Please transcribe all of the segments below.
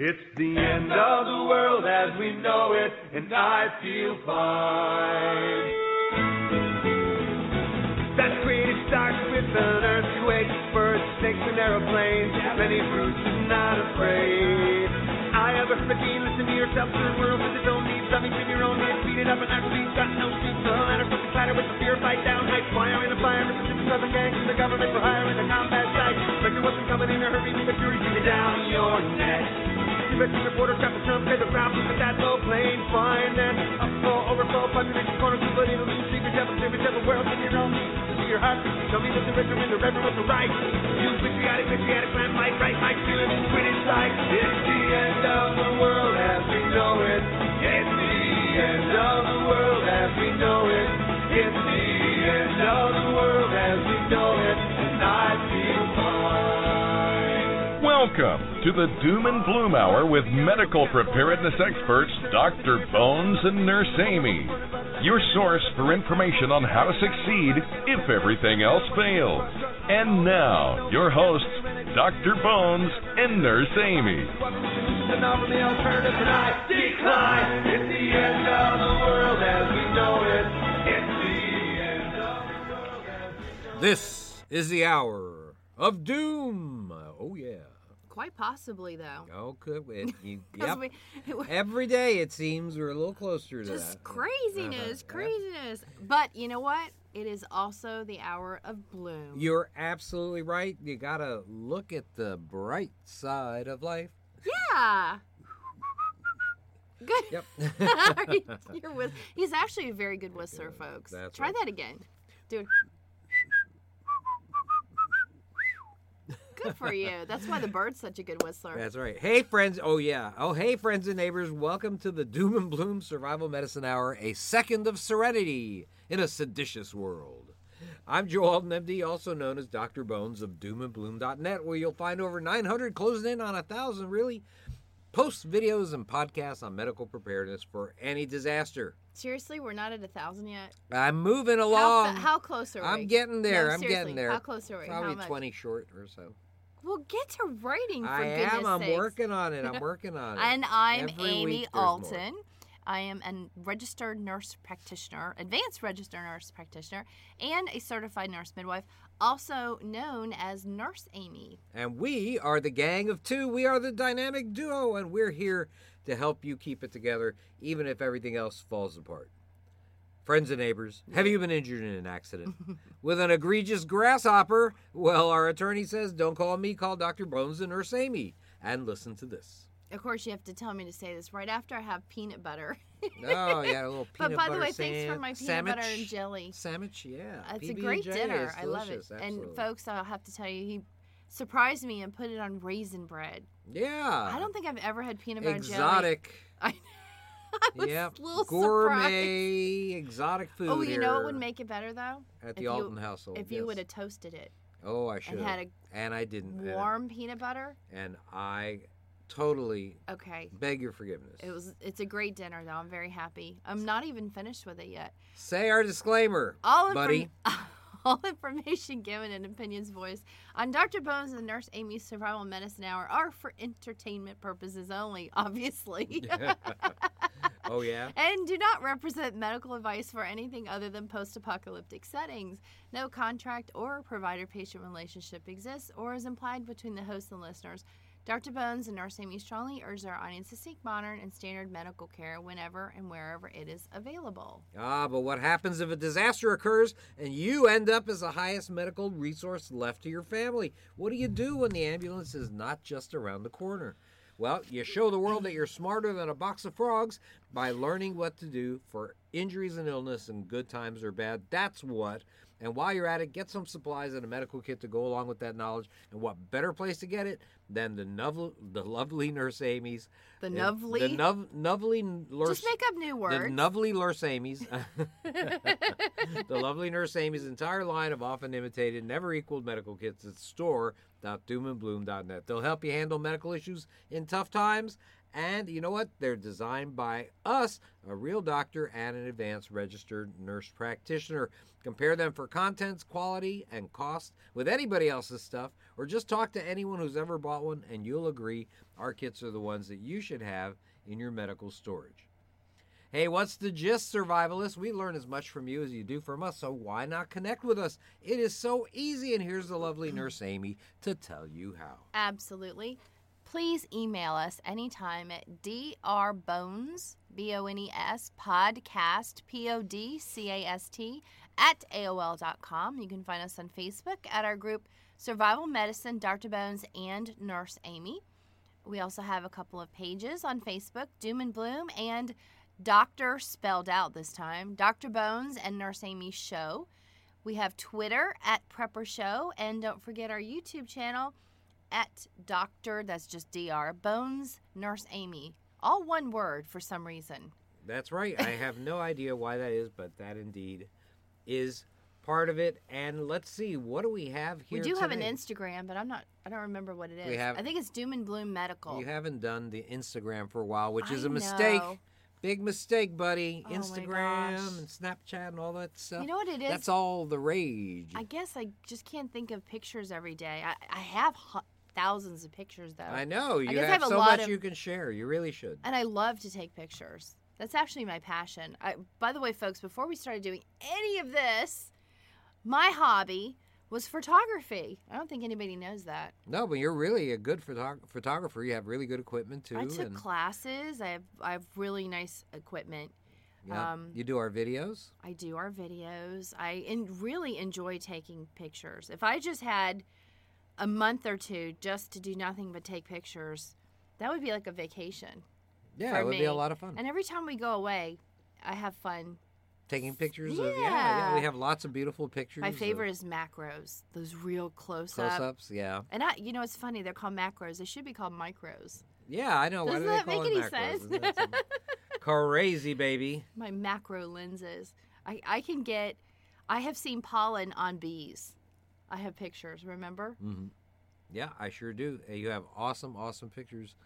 It's the end of the world as we know it, and I feel fine. That creative starts with an earthquake, birds, snakes, and aeroplanes. Many fruits and not afraid. I have a freaking listen to yourself to the world with its own needs. Something to your own needs. Beat it up and actually got no seats. The ladder from the clatter with the fear of fight down. High fire in a fire. Mississippi Southern gangs and the government for hire in the combat site. Spectre wasn't coming in a hurry. The jury beat it down your neck. Conviction reporter the jump, pay the problem with that low plane. Fine then. Upfall, overflow, population corner, but it'll lose. Secret devil, secret devil, world in your own. To your heart, tell me that the richer and the reverend was the right. You patriotic, patriotic, plan, fight, right, my feeling, quit inside. It's the end of the world as we know it. It's the end of the world as we know it. It's the end of the world as we know it. And I feel fine. Welcome to the Doom and Bloom Hour with medical preparedness experts Dr. Bones and Nurse Amy. Your source for information on how to succeed if everything else fails. And now, your hosts, Dr. Bones and Nurse Amy. And offer alternative and decline. It's the end of the world as we know it. It's the end of the world as we know it. This is the hour of doom. Oh yeah. Quite possibly, though. Oh, could it, you, yep. we- it- Every day it seems we're a little closer to just that. craziness, Uh-huh. craziness. But you know what? It is also the hour of bloom. You're absolutely right. You gotta look at the bright side of life. yeah. Good. Yep. You're with. He's actually a very good whistler, folks. That's Try right. that again, dude. Good for you. That's why the bird's such a good whistler. That's right. Hey, friends. Oh, yeah. Oh, hey, friends and neighbors. Welcome to the Doom and Bloom Survival Medicine Hour, a second of serenity in a seditious world. I'm Joe Alton, MD, also known as Dr. Bones of doomandbloom.net, where you'll find over 900, closing in on a 1,000, really, posts, videos, and podcasts on medical preparedness for any disaster. Seriously, we're not at a thousand yet. I'm moving along. fa- how close are we? I'm getting there. No, I'm getting there. How close are we? Probably how? 20 short or so. Well, get to writing for I goodness am. I'm sakes. working on it. I'm working on it. And I'm Every Amy there's more. Alton. I am a registered nurse practitioner, advanced registered nurse practitioner, and a certified nurse midwife, also known as Nurse Amy. And we are the gang of two. We are the dynamic duo, and we're here to help you keep it together, even if everything else falls apart. Friends and neighbors, have you been injured in an accident with an egregious grasshopper? Well, our attorney says, don't call me, call Dr. Bones and Nurse Amy. And listen to this. Of course, you have to tell me to say this right after I have peanut butter. Oh, yeah, a little peanut butter. but by the way, thanks for my peanut butter and jelly. Sandwich, yeah. It's a PB&J, great dinner. I love it. delicious, And folks, I'll have to tell you, he surprised me and put it on raisin bread. yeah. I don't think I've ever had peanut butter and jelly. exotic. Yep. a little Gourmet, surprised. exotic food. Oh, you know what would make it better though? at if the you- Alton household. If you would have toasted it, Oh, I should have. had a and I didn't. and- warm peanut butter. And I totally Okay. beg your forgiveness. It was. It's a great dinner, though. I'm very happy. I'm not even finished with it yet. Say our disclaimer, All buddy. inform- all information given and opinions voiced on Dr. Bones and Nurse Amy's Survival Medicine Hour are for entertainment purposes only, obviously, oh yeah. and do not represent medical advice for anything other than post-apocalyptic settings. No contract or provider-patient relationship exists or is implied between the host and listeners. Dr. Bones and Nurse Amy strongly urge their audience to seek modern and standard medical care whenever and wherever it is available. Ah, but what happens if a disaster occurs and you end up as the highest medical resource left to your family? What do you do when the ambulance is not just around the corner? Well, you show the world that you're smarter than a box of frogs by learning what to do for injuries and illness and good times or bad. That's what. And while you're at it, get some supplies and a medical kit to go along with that knowledge. And what better place to get it than the, nov- the lovely Nurse Amy's? The uh, novely? The nov- lovely nurse. Just make up new words, The lovely Nurse Amy's, the lovely Nurse Amy's entire line of often imitated, never equaled medical kits at store.doomandbloom.net. They'll help you handle medical issues in tough times And you know what? They're designed by us, a real doctor and an advanced registered nurse practitioner. Compare them for contents, quality, and cost with anybody else's stuff, or just talk to anyone who's ever bought one, and you'll agree our kits are the ones that you should have in your medical storage. Hey, what's the gist, survivalists? We learn as much from you as you do from us, so why not connect with us? It is so easy, and here's the lovely nurse Amy to tell you how. Absolutely. Please email us anytime at drbones, B O N E S, podcast, P O D C A S T, at AOL.com. You can find us on Facebook at our group Survival Medicine, Dr. Bones, and Nurse Amy. We also have a couple of pages on Facebook Doom and Bloom and Doctor spelled out this time, Dr. Bones and Nurse Amy Show. We have Twitter at Prepper Show, and don't forget our YouTube channel at Dr. That's just Dr. Bones Nurse Amy. All one word for some reason. That's right. I have no idea why that is, but that indeed is part of it. And let's see, what do we have here? we do have an? Instagram, but I'm not. I don't remember what it is. We have- I think it's Doom and Bloom Medical. You haven't done the Instagram for a while, which is a mistake. Big mistake, buddy. Oh Instagram and Snapchat and all that stuff. You know what it is? That's all the rage. I guess I just can't think of pictures every day. I, I have hu- thousands of pictures though. I know. You guess I have, have a so lot much of- you can share. You really should. and I love to take pictures. That's actually my passion. I, by the way, folks, before we started doing any of this, my hobby was photography. I don't think anybody knows that. No, but you're really a good photog- photographer. You have really good equipment too. I took and, classes. I have I have really nice equipment. yeah. um, you do our videos. I do our videos. I in, really enjoy taking pictures. If I just had a month or two just to do nothing but take pictures, that would be like a vacation. Yeah, it would me. be a lot of fun. And every time we go away, I have fun. Taking pictures of yeah, yeah. We have lots of beautiful pictures. My of favorite is macros, those real close, close up. ups. Yeah, And I, you know, it's funny. They're called macros. They should be called micros. yeah. I know. Doesn't do they that call make it any macros? sense? Isn't that something? Crazy, baby. My macro lenses. I, I can get. I have seen pollen on bees. I have pictures. Remember? hmm Yeah, I sure do. You have awesome, awesome pictures.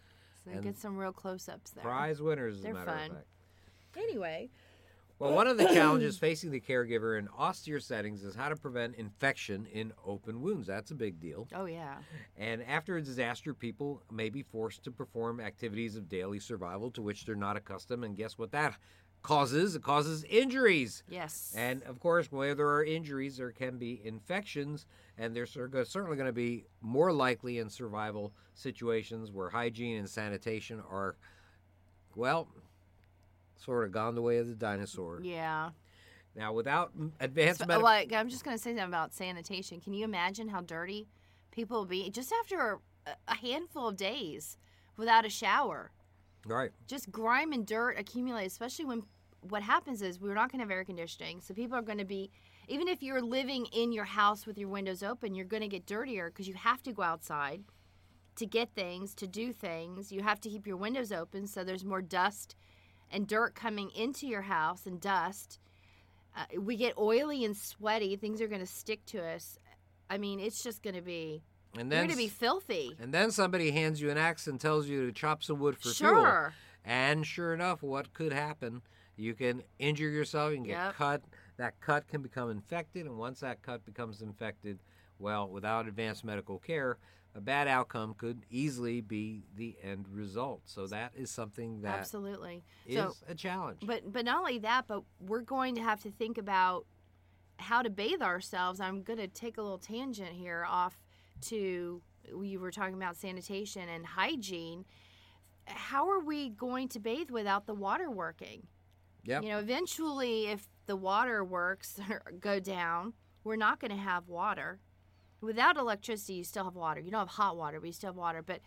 So And get some real close-ups there. Prize winners, as They're a matter fun. of fact. Anyway, Well, one of the challenges facing the caregiver in austere settings is how to prevent infection in open wounds. That's a big deal. oh yeah, And after a disaster, people may be forced to perform activities of daily survival to which they're not accustomed. And guess what that causes? It causes injuries. yes, And of course, where there are injuries, there can be infections, and there's certainly going to be more likely in survival situations where hygiene and sanitation are, well, sort of gone the way of the dinosaur. yeah. Now, without advanced So, medical, like, I'm just gonna say something about sanitation. Can you imagine how dirty people will be just after a, a handful of days without a shower? right? Just grime and dirt accumulate, especially when what happens is we're not going to have air conditioning. So people are going to be, even if you're living in your house with your windows open, you're going to get dirtier because you have to go outside to get things, to do things. You have to keep your windows open so there's more dust and dirt coming into your house and dust. Uh, we get oily and sweaty. Things are going to stick to us. I mean, it's just going to be, And we're going to be filthy. and then somebody hands you an axe and tells you to chop some wood for fuel. Sure. And sure enough, what could happen? You can injure yourself, you can get Yep. cut. That cut can become infected, and once that cut becomes infected, well, without advanced medical care, a bad outcome could easily be the end result. So that is something that Absolutely. So, a challenge. But but not only that, but we're going to have to think about how to bathe ourselves. I'm going to take a little tangent here off to you were talking about sanitation and hygiene. How are we going to bathe without the water working? Yep. You know, eventually if the water works go down, we're not going to have water. Without electricity, you still have water. You don't have hot water, but you still have water, but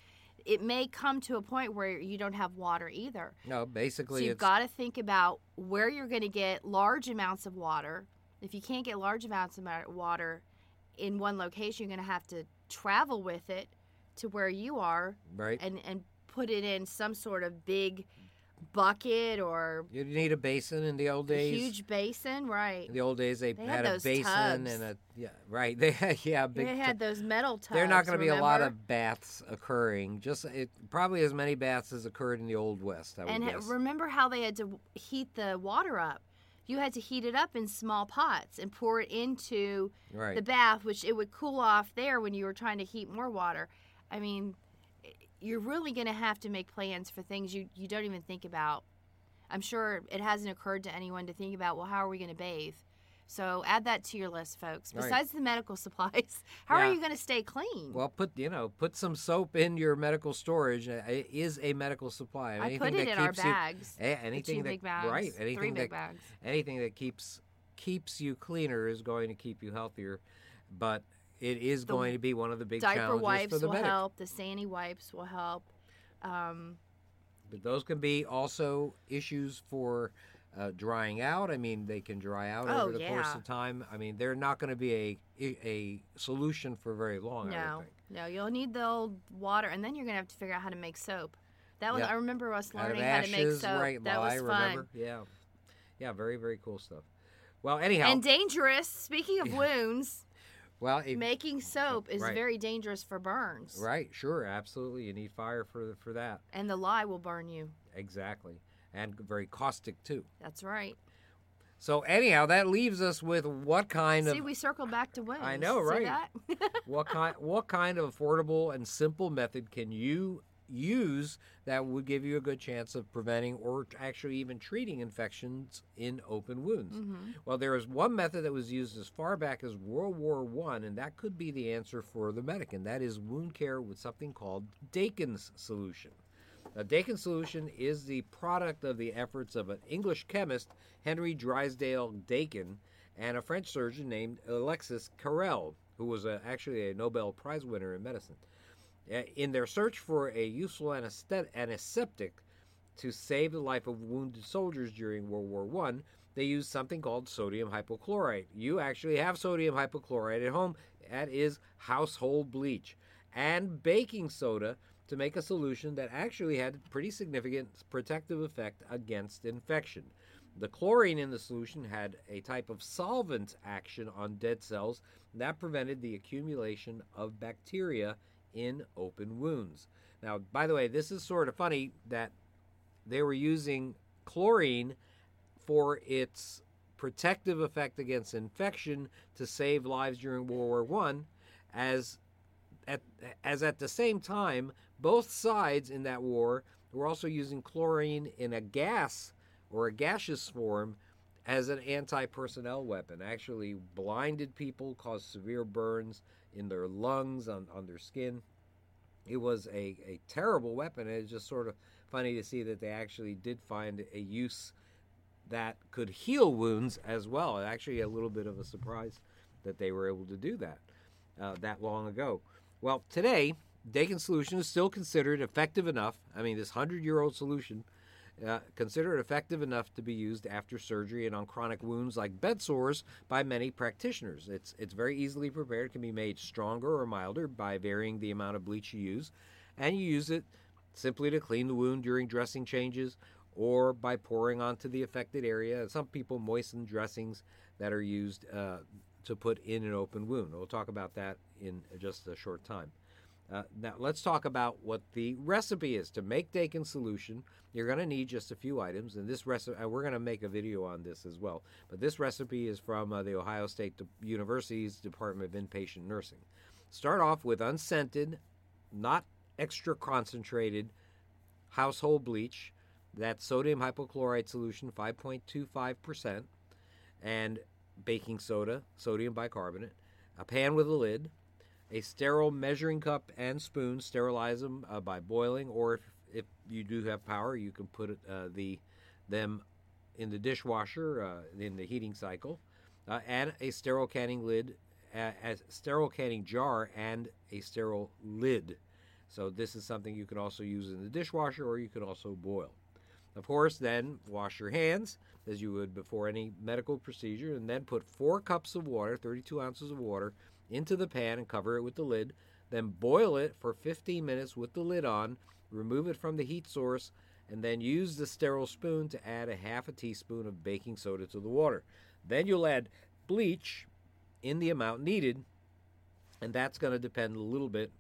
it may come to a point where you don't have water either. no, So basically, you've got to think about where you're going to get large amounts of water. If you can't get large amounts of water in one location, you're going to have to travel with it to where you are right. and, and put it in some sort of big bucket or You need a basin in the old days. huge basin, right? In the old days, they, They had, had a basin tubs. and a yeah, right. They had yeah, big. they had those metal tubs. there are not going to be a lot of baths occurring. Just it, probably as many baths as occurred in the old west. I would And ha- remember how they had to heat the water up? You had to heat it up in small pots and pour it into right. the bath, which it would cool off there when you were trying to heat more water. I mean, you're really going to have to make plans for things you, you don't even think about. I'm sure it hasn't occurred to anyone to think about, well, how are we going to bathe? So add that to your list, folks. Right. Besides the medical supplies, how Yeah. are you going to stay clean? Well, put you know, put some soap in your medical storage. Uh, It is a medical supply. I Anything put it that in our keeps you- bags. The anything two that big bags, right, anything three that bags. anything that keeps keeps you cleaner is going to keep you healthier. But it is The going to be one of the big Diaper challenges wipes for the will medic. help. The Sandy wipes will help. Um, But those can be also issues for uh, drying out. I mean, they can dry out Oh, over the course of time. I mean, they're not going to be a a solution for very long. No, no, you'll need the old water, and then you're gonna have to figure out how to make soap. That was Yep. I remember us learning how to make soap. right? that was I fun remember. Yeah, yeah, very very cool stuff. Well, anyhow, and dangerous. Speaking of wounds, well, if, making soap is Right. very dangerous for burns. right, sure, absolutely, you need fire for for that. And the lye will burn you. Exactly, and very caustic too. That's right. So anyhow, that leaves us with what kind See, of See, we circled back to wounds. I know, right. what kind what kind of affordable and simple method can you use that would give you a good chance of preventing or actually even treating infections in open wounds Mhm. well there is one method that was used as far back as world war one and that could be the answer for the medic and that is wound care with something called dakin's solution now, Dakin's solution is the product of the efforts of an English chemist, Henry Drysdale Dakin, and a French surgeon named Alexis Carrel, who was a, actually a Nobel Prize winner in medicine. In their search for a useful antiseptic to save the life of wounded soldiers during World War I, they used something called sodium hypochlorite. You actually have sodium hypochlorite at home. That is household bleach. And baking soda to make a solution that actually had pretty significant protective effect against infection. The chlorine in the solution had a type of solvent action on dead cells that prevented the accumulation of bacteria in open wounds. Now, by the way, this is sort of funny that they were using chlorine for its protective effect against infection to save lives during World War One, as at as at the same time both sides in that war were also using chlorine in a gas or a gaseous form as an anti-personnel weapon. Actually, blinded people, caused severe burns in their lungs, on, on their skin. It was a, a terrible weapon. It's just sort of funny to see that they actually did find a use that could heal wounds as well. Actually, a little bit of a surprise that they were able to do that uh, that long ago. Well, today, Dakin solution is still considered effective enough. I mean, this hundred-year-old solution uh, considered effective enough to be used after surgery and on chronic wounds like bed sores by many practitioners. It's it's very easily prepared. Can be made stronger or milder by varying the amount of bleach you use, and you use it simply to clean the wound during dressing changes or by pouring onto the affected area. Some people moisten dressings that are used uh, to put in an open wound. We'll talk about that in just a short time. Uh, now, let's talk about what the recipe is. To make Dakin solution, you're going to need just a few items, and this recipe, uh, we're going to make a video on this as well. But this recipe is from uh, the Ohio State De- University's Department of Inpatient Nursing. Start off with unscented, not extra concentrated household bleach. That's sodium hypochlorite solution, 5.25%, and baking soda, sodium bicarbonate, a pan with a lid, a sterile measuring cup and spoon. Sterilize them uh, by boiling, or if, if you do have power, you can put uh, the them in the dishwasher uh, in the heating cycle, uh, and a sterile canning lid, a sterile canning jar, and a sterile lid. So this is something you can also use in the dishwasher, or you can also boil. Of course, then wash your hands as you would before any medical procedure, and then put four cups of water, 32 ounces of water, into the pan and cover it with the lid. Then boil it for 15 minutes with the lid on remove it from the heat source, and then use the sterile spoon to add a half a teaspoon of baking soda to the water. Then you'll add bleach in the amount needed, and that's going to depend a little bit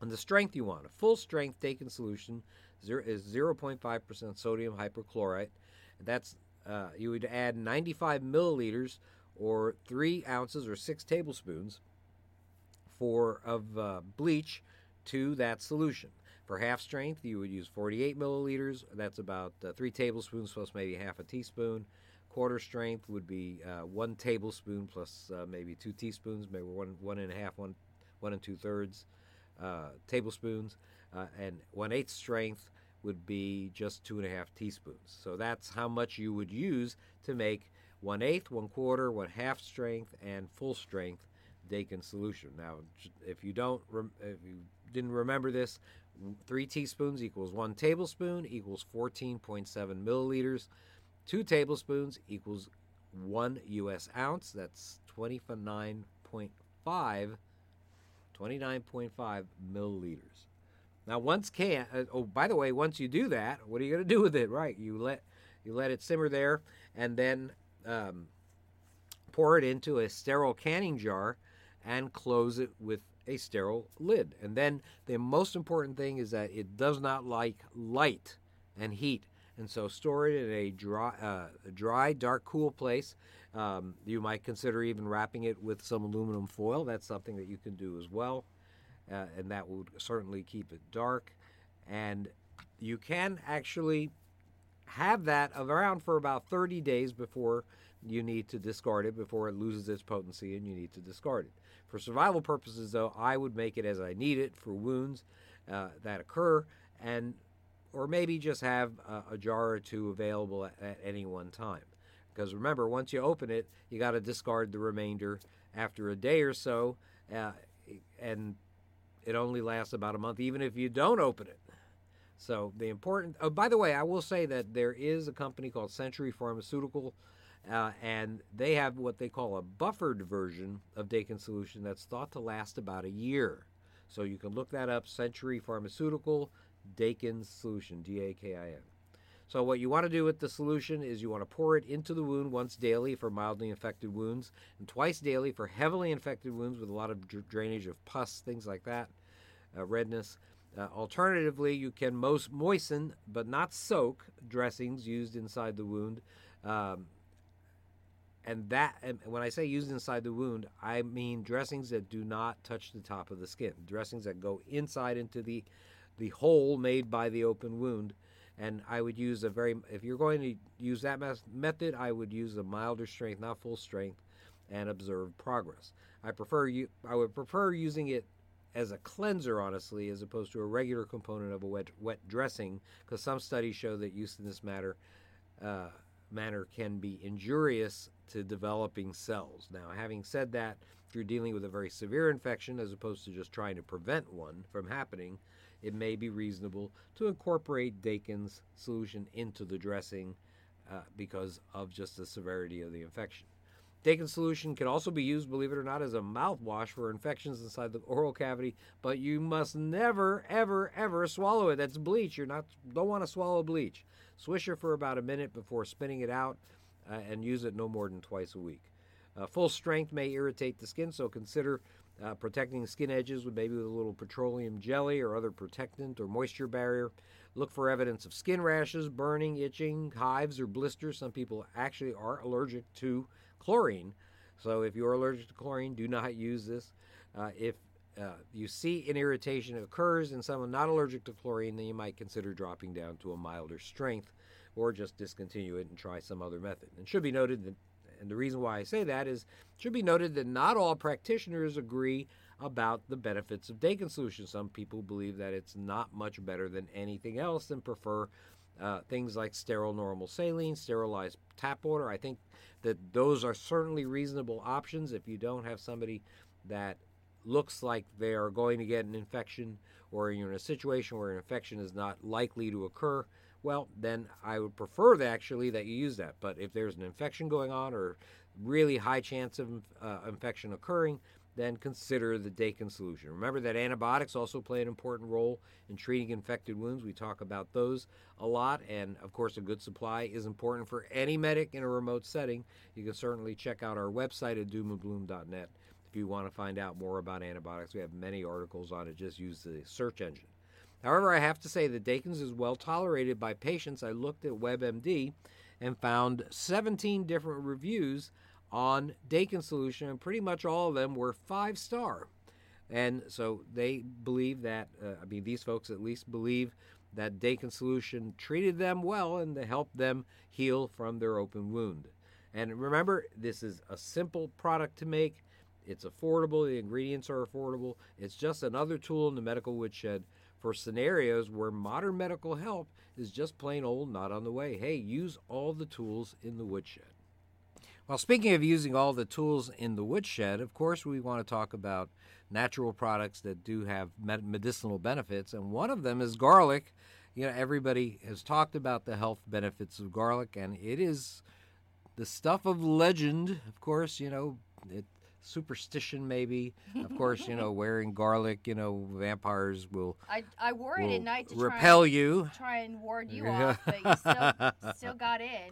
on the strength you want. A full strength Dakin solution is 0.5% sodium hypochlorite. That's uh, you would add 95 milliliters or three ounces or six tablespoons for of uh, bleach to that solution. For half strength, you would use 48 milliliters. That's about uh, three tablespoons plus maybe half a teaspoon. Quarter strength would be uh, one tablespoon plus uh, maybe two teaspoons, maybe one one and a half, one one and two thirds uh, tablespoons, uh, and one eighth strength would be just two and a half teaspoons. So that's how much you would use to make one eighth, one quarter, one half strength, and full strength Dakin solution. Now, if you don't, if you didn't remember this, three teaspoons equals one tablespoon equals 14.7 milliliters. Two tablespoons equals one U.S. ounce. That's 29.5 29.5 milliliters. Now, once can uh, oh by the way, once you do that, what are you going to do with it? Right, you let you let it simmer there, and then um, pour it into a sterile canning jar and close it with a sterile lid. And then the most important thing is that it does not like light and heat. And so store it in a dry, uh, dry, dark, cool place. Um, you might consider even wrapping it with some aluminum foil. That's something that you can do as well uh, and that would certainly keep it dark. And you can actually have that around for about 30 days before you need to discard it, before it loses its potency and you need to discard it. For survival purposes, though, I would make it as I need it for wounds uh, that occur, and or maybe just have a, a jar or two available at, at any one time. Because remember, once you open it, you got to discard the remainder after a day or so, uh, and it only lasts about a month, even if you don't open it. So the important. Oh, by the way, I will say that there is a company called Century Pharmaceutical, uh, and they have what they call a buffered version of Dakin solution that's thought to last about a year. So you can look that up. Century Pharmaceutical Dakin solution, D-A-K-I-N. So what you want to do with the solution is you want to pour it into the wound once daily for mildly infected wounds, and twice daily for heavily infected wounds with a lot of drainage of pus, things like that, uh, redness. Uh, alternatively, you can most moisten but not soak dressings used inside the wound. Um, and that, and when I say used inside the wound, I mean dressings that do not touch the top of the skin, dressings that go inside into the the hole made by the open wound and I would use a very if you're going to use that method, I would use a milder strength, not full strength, and observe progress. I prefer you I would prefer using it as a cleanser, honestly, as opposed to a regular component of a wet wet dressing, because some studies show that use in this matter uh, manner can be injurious to developing cells. Now, having said that, if you're dealing with a very severe infection, as opposed to just trying to prevent one from happening, it may be reasonable to incorporate Dakin's solution into the dressing uh, because of just the severity of the infection. Dakin solution can also be used, believe it or not, as a mouthwash for infections inside the oral cavity, but you must never, ever, ever swallow it. That's bleach. You're not don't want to swallow bleach. Swish it for about a minute before spinning it out, uh, and use it no more than twice a week. Uh, full strength may irritate the skin, so consider uh, protecting skin edges with maybe with a little petroleum jelly or other protectant or moisture barrier. Look for evidence of skin rashes, burning, itching, hives, or blisters. Some people actually are allergic to chlorine. So if you're allergic to chlorine, do not use this. Uh, if uh, you see an irritation occurs in someone not allergic to chlorine, then you might consider dropping down to a milder strength or just discontinue it and try some other method. And should be noted that and the reason why I say that is should be noted that not all practitioners agree about the benefits of Dakin solution. Some people believe that it's not much better than anything else and prefer uh, things like sterile normal saline, sterilized tap water. I think that those are certainly reasonable options if you don't have somebody that looks like they are going to get an infection or you're in a situation where an infection is not likely to occur well, then I would prefer that actually that you use that. But if there's an infection going on or really high chance of uh, infection occurring, then consider the Dakin solution. Remember that antibiotics also play an important role in treating infected wounds. We talk about those a lot, and of course, a good supply is important for any medic in a remote setting. You can certainly check out our website at doomandbloom.net if you want to find out more about antibiotics. We have many articles on it. Just use the search engine. However, I have to say that Dakin's is well tolerated by patients. I looked at WebMD and found 17 different reviews on Dakin solution, and pretty much all of them were five star. And so they believe that, uh, I mean, these folks at least believe that Dakin solution treated them well and helped them heal from their open wound. And remember, this is a simple product to make. It's affordable. The ingredients are affordable. It's just another tool in the medical woodshed for scenarios where modern medical help is just plain old not on the way. Hey, use all the tools in the woodshed. Well, speaking of using all the tools in the woodshed, of course, we want to talk about natural products that do have medicinal benefits, and one of them is garlic. You know, everybody has talked about the health benefits of garlic, and it is the stuff of legend. Of course, you know, it, superstition maybe. Of course you know wearing garlic you know vampires will I, I wore it at night to repel try and, you. try and ward you off but you still, still got in.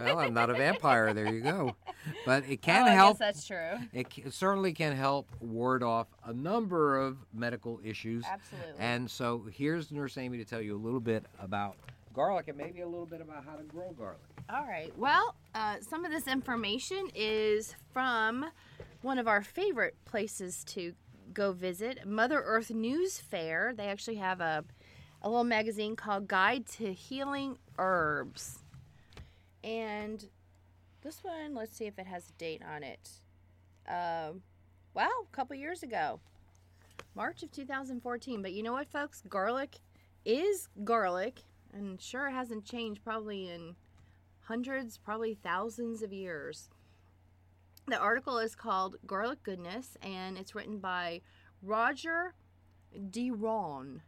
Well i'm not a vampire. There you go. But it can oh, help. that's true. It, it certainly can help ward off a number of medical issues. Absolutely. And so here's nurse amy to tell you a little bit about garlic and maybe a little bit about how to grow garlic. All right. Well uh, some of this information is from one of our favorite places to go visit, Mother Earth News Fair. They actually have a, a little magazine called Guide to Healing Herbs. And this one, let's see if it has a date on it. Um, wow, a couple years ago. March of 2014. But you know what, folks? Garlic is garlic, and sure hasn't changed probably in hundreds, probably thousands of years. The article is called Garlic Goodness and it's written by Roger Doiron.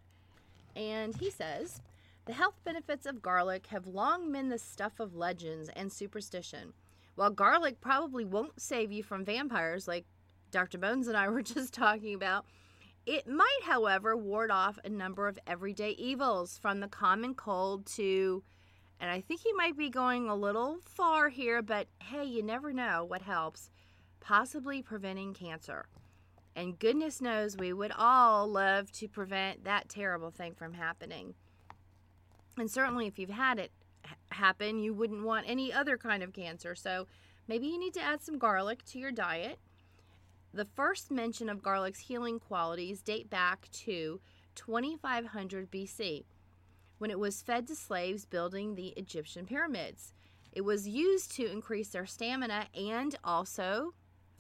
And he says, The health benefits of garlic have long been the stuff of legends and superstition. While garlic probably won't save you from vampires like Dr. Bones and I were just talking about, it might, however, ward off a number of everyday evils from the common cold to and I think he might be going a little far here, but hey, you never know what helps. Possibly preventing cancer. And goodness knows we would all love to prevent that terrible thing from happening. And certainly, if you've had it happen, you wouldn't want any other kind of cancer. So maybe you need to add some garlic to your diet. The first mention of garlic's healing qualities date back to 2500 BC when it was fed to slaves building the Egyptian pyramids. It was used to increase their stamina and also,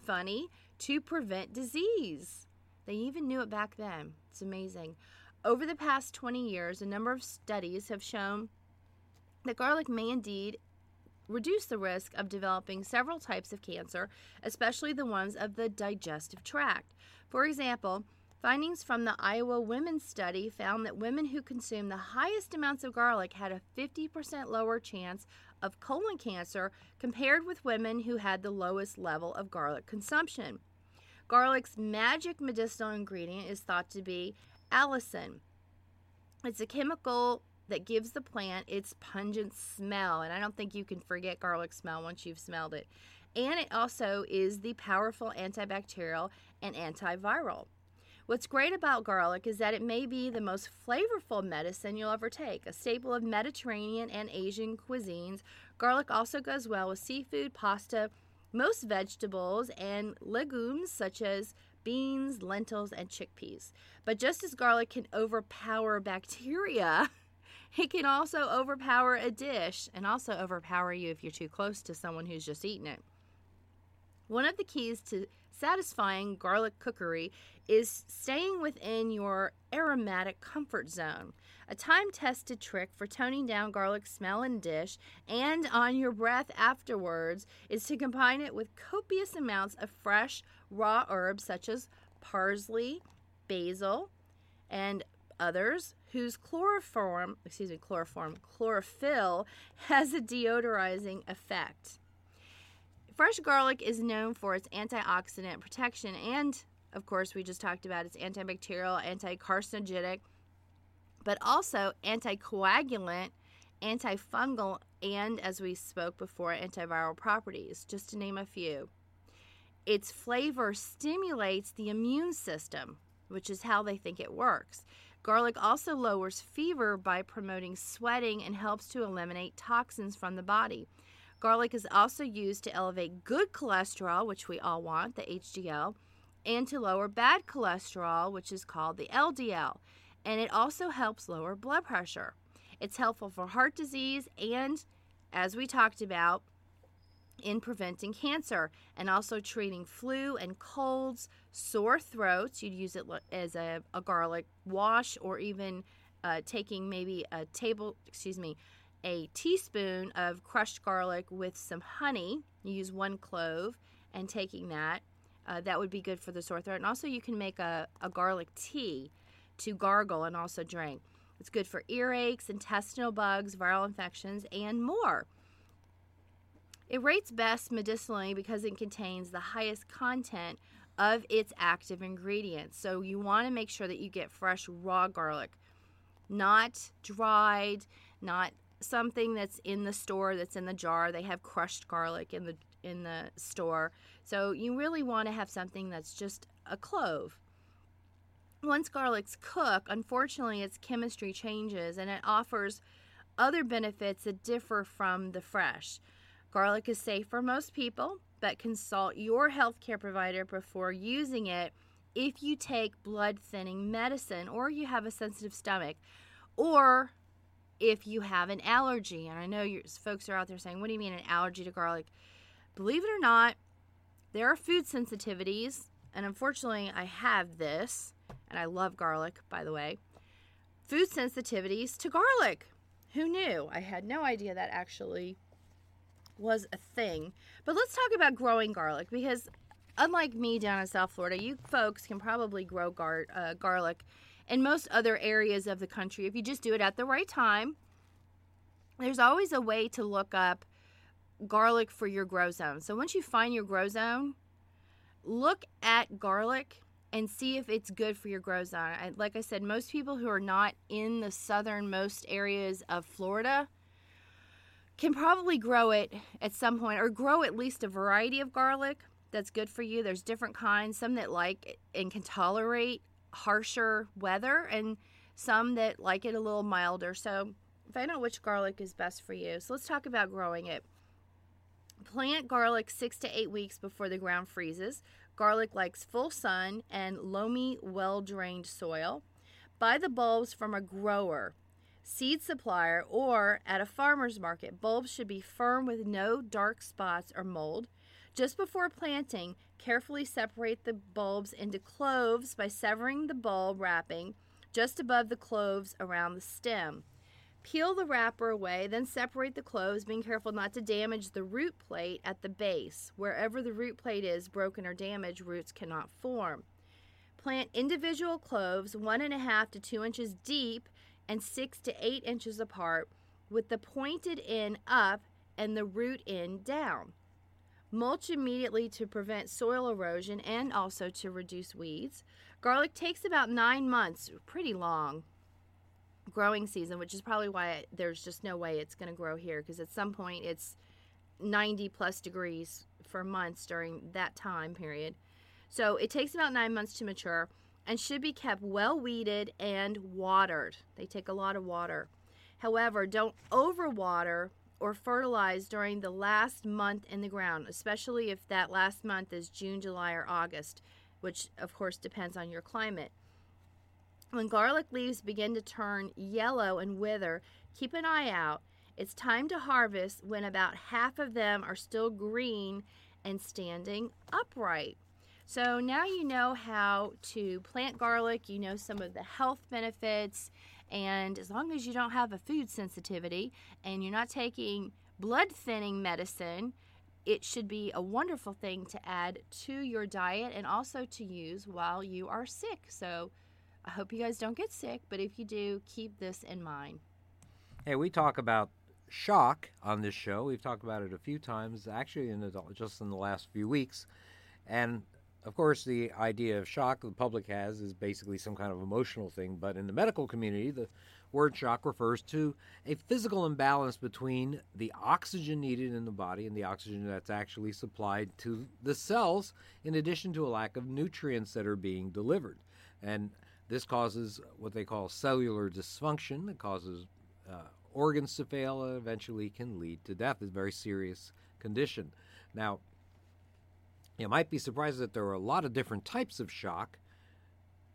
funny, to prevent disease. They even knew it back then. It's amazing. Over the past 20 years, a number of studies have shown that garlic may indeed reduce the risk of developing several types of cancer, especially the ones of the digestive tract. For example, Findings from the Iowa Women's Study found that women who consumed the highest amounts of garlic had a 50% lower chance of colon cancer compared with women who had the lowest level of garlic consumption. Garlic's magic medicinal ingredient is thought to be allicin. It's a chemical that gives the plant its pungent smell, and I don't think you can forget garlic smell once you've smelled it. And it also is the powerful antibacterial and antiviral. What's great about garlic is that it may be the most flavorful medicine you'll ever take. A staple of Mediterranean and Asian cuisines, garlic also goes well with seafood, pasta, most vegetables, and legumes such as beans, lentils, and chickpeas. But just as garlic can overpower bacteria, it can also overpower a dish and also overpower you if you're too close to someone who's just eaten it. One of the keys to satisfying garlic cookery is staying within your aromatic comfort zone. A time tested trick for toning down garlic smell in dish and on your breath afterwards is to combine it with copious amounts of fresh raw herbs such as parsley, basil, and others whose chloroform, excuse me, chloroform, chlorophyll has a deodorizing effect. Fresh garlic is known for its antioxidant protection and of course, we just talked about it's antibacterial, anti-carcinogenic, but also anticoagulant, antifungal, and as we spoke before, antiviral properties, just to name a few. Its flavor stimulates the immune system, which is how they think it works. Garlic also lowers fever by promoting sweating and helps to eliminate toxins from the body. Garlic is also used to elevate good cholesterol, which we all want, the HDL, and to lower bad cholesterol, which is called the LDL. And it also helps lower blood pressure. It's helpful for heart disease and, as we talked about, in preventing cancer and also treating flu and colds, sore throats. You'd use it as a, a garlic wash or even uh, taking maybe a table, excuse me, a teaspoon of crushed garlic with some honey. You use one clove and taking that. Uh, that would be good for the sore throat. And also, you can make a, a garlic tea to gargle and also drink. It's good for earaches, intestinal bugs, viral infections, and more. It rates best medicinally because it contains the highest content of its active ingredients. So you want to make sure that you get fresh raw garlic, not dried, not something that's in the store that's in the jar. They have crushed garlic in the in the store. So you really want to have something that's just a clove. Once garlics cook, unfortunately its chemistry changes and it offers other benefits that differ from the fresh. Garlic is safe for most people, but consult your healthcare provider before using it if you take blood thinning medicine or you have a sensitive stomach or if you have an allergy. And I know you folks are out there saying, What do you mean an allergy to garlic? Believe it or not, there are food sensitivities. And unfortunately, I have this, and I love garlic, by the way. Food sensitivities to garlic. Who knew? I had no idea that actually was a thing. But let's talk about growing garlic because, unlike me down in South Florida, you folks can probably grow gar- uh, garlic in most other areas of the country if you just do it at the right time. There's always a way to look up garlic for your grow zone. So once you find your grow zone, look at garlic and see if it's good for your grow zone. I, like I said, most people who are not in the southernmost areas of Florida can probably grow it at some point or grow at least a variety of garlic that's good for you. There's different kinds, some that like and can tolerate harsher weather and some that like it a little milder. So find out which garlic is best for you. So let's talk about growing it. Plant garlic six to eight weeks before the ground freezes. Garlic likes full sun and loamy, well drained soil. Buy the bulbs from a grower seed supplier, or at a farmer's market. Bulbs should be firm with no dark spots or mold. Just before planting, carefully separate the bulbs into cloves by severing the bulb wrapping just above the cloves around the stem. Peel the wrapper away, then separate the cloves, being careful not to damage the root plate at the base. Wherever the root plate is broken or damaged, roots cannot form. Plant individual cloves one and a half to two inches deep and six to eight inches apart with the pointed end up and the root end down. Mulch immediately to prevent soil erosion and also to reduce weeds. Garlic takes about nine months, pretty long growing season, which is probably why there's just no way it's going to grow here because at some point it's 90 plus degrees for months during that time period. So it takes about nine months to mature and should be kept well weeded and watered. They take a lot of water. However, don't overwater or fertilize during the last month in the ground, especially if that last month is June, July, or August, which of course depends on your climate. When garlic leaves begin to turn yellow and wither, keep an eye out. It's time to harvest when about half of them are still green and standing upright. So now you know how to plant garlic, you know some of the health benefits, and as long as you don't have a food sensitivity and you're not taking blood thinning medicine, it should be a wonderful thing to add to your diet and also to use while you are sick. So I hope you guys don't get sick, but if you do, keep this in mind. Hey, we talk about shock on this show. We've talked about it a few times, actually, in the, just in the last few weeks. And of course, the idea of shock the public has is basically some kind of emotional thing, but in the medical community, the word shock refers to a physical imbalance between the oxygen needed in the body and the oxygen that's actually supplied to the cells, in addition to a lack of nutrients that are being delivered. And this causes what they call cellular dysfunction. It causes uh, organs to fail and eventually can lead to death. It's a very serious condition. Now, you might be surprised that there are a lot of different types of shock.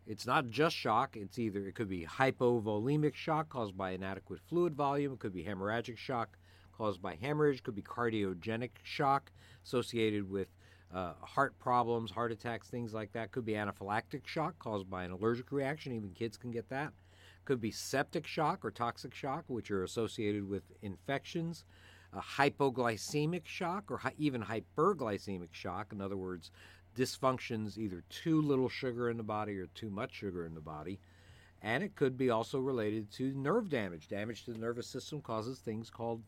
It's not just shock. It's either it could be hypovolemic shock caused by inadequate fluid volume. It could be hemorrhagic shock caused by hemorrhage. Could be cardiogenic shock associated with uh, heart problems, heart attacks, things like that. Could be anaphylactic shock caused by an allergic reaction. Even kids can get that. Could be septic shock or toxic shock, which are associated with infections. A hypoglycemic shock or even hyperglycemic shock. In other words, dysfunctions, either too little sugar in the body or too much sugar in the body. And it could be also related to nerve damage. Damage to the nervous system causes things called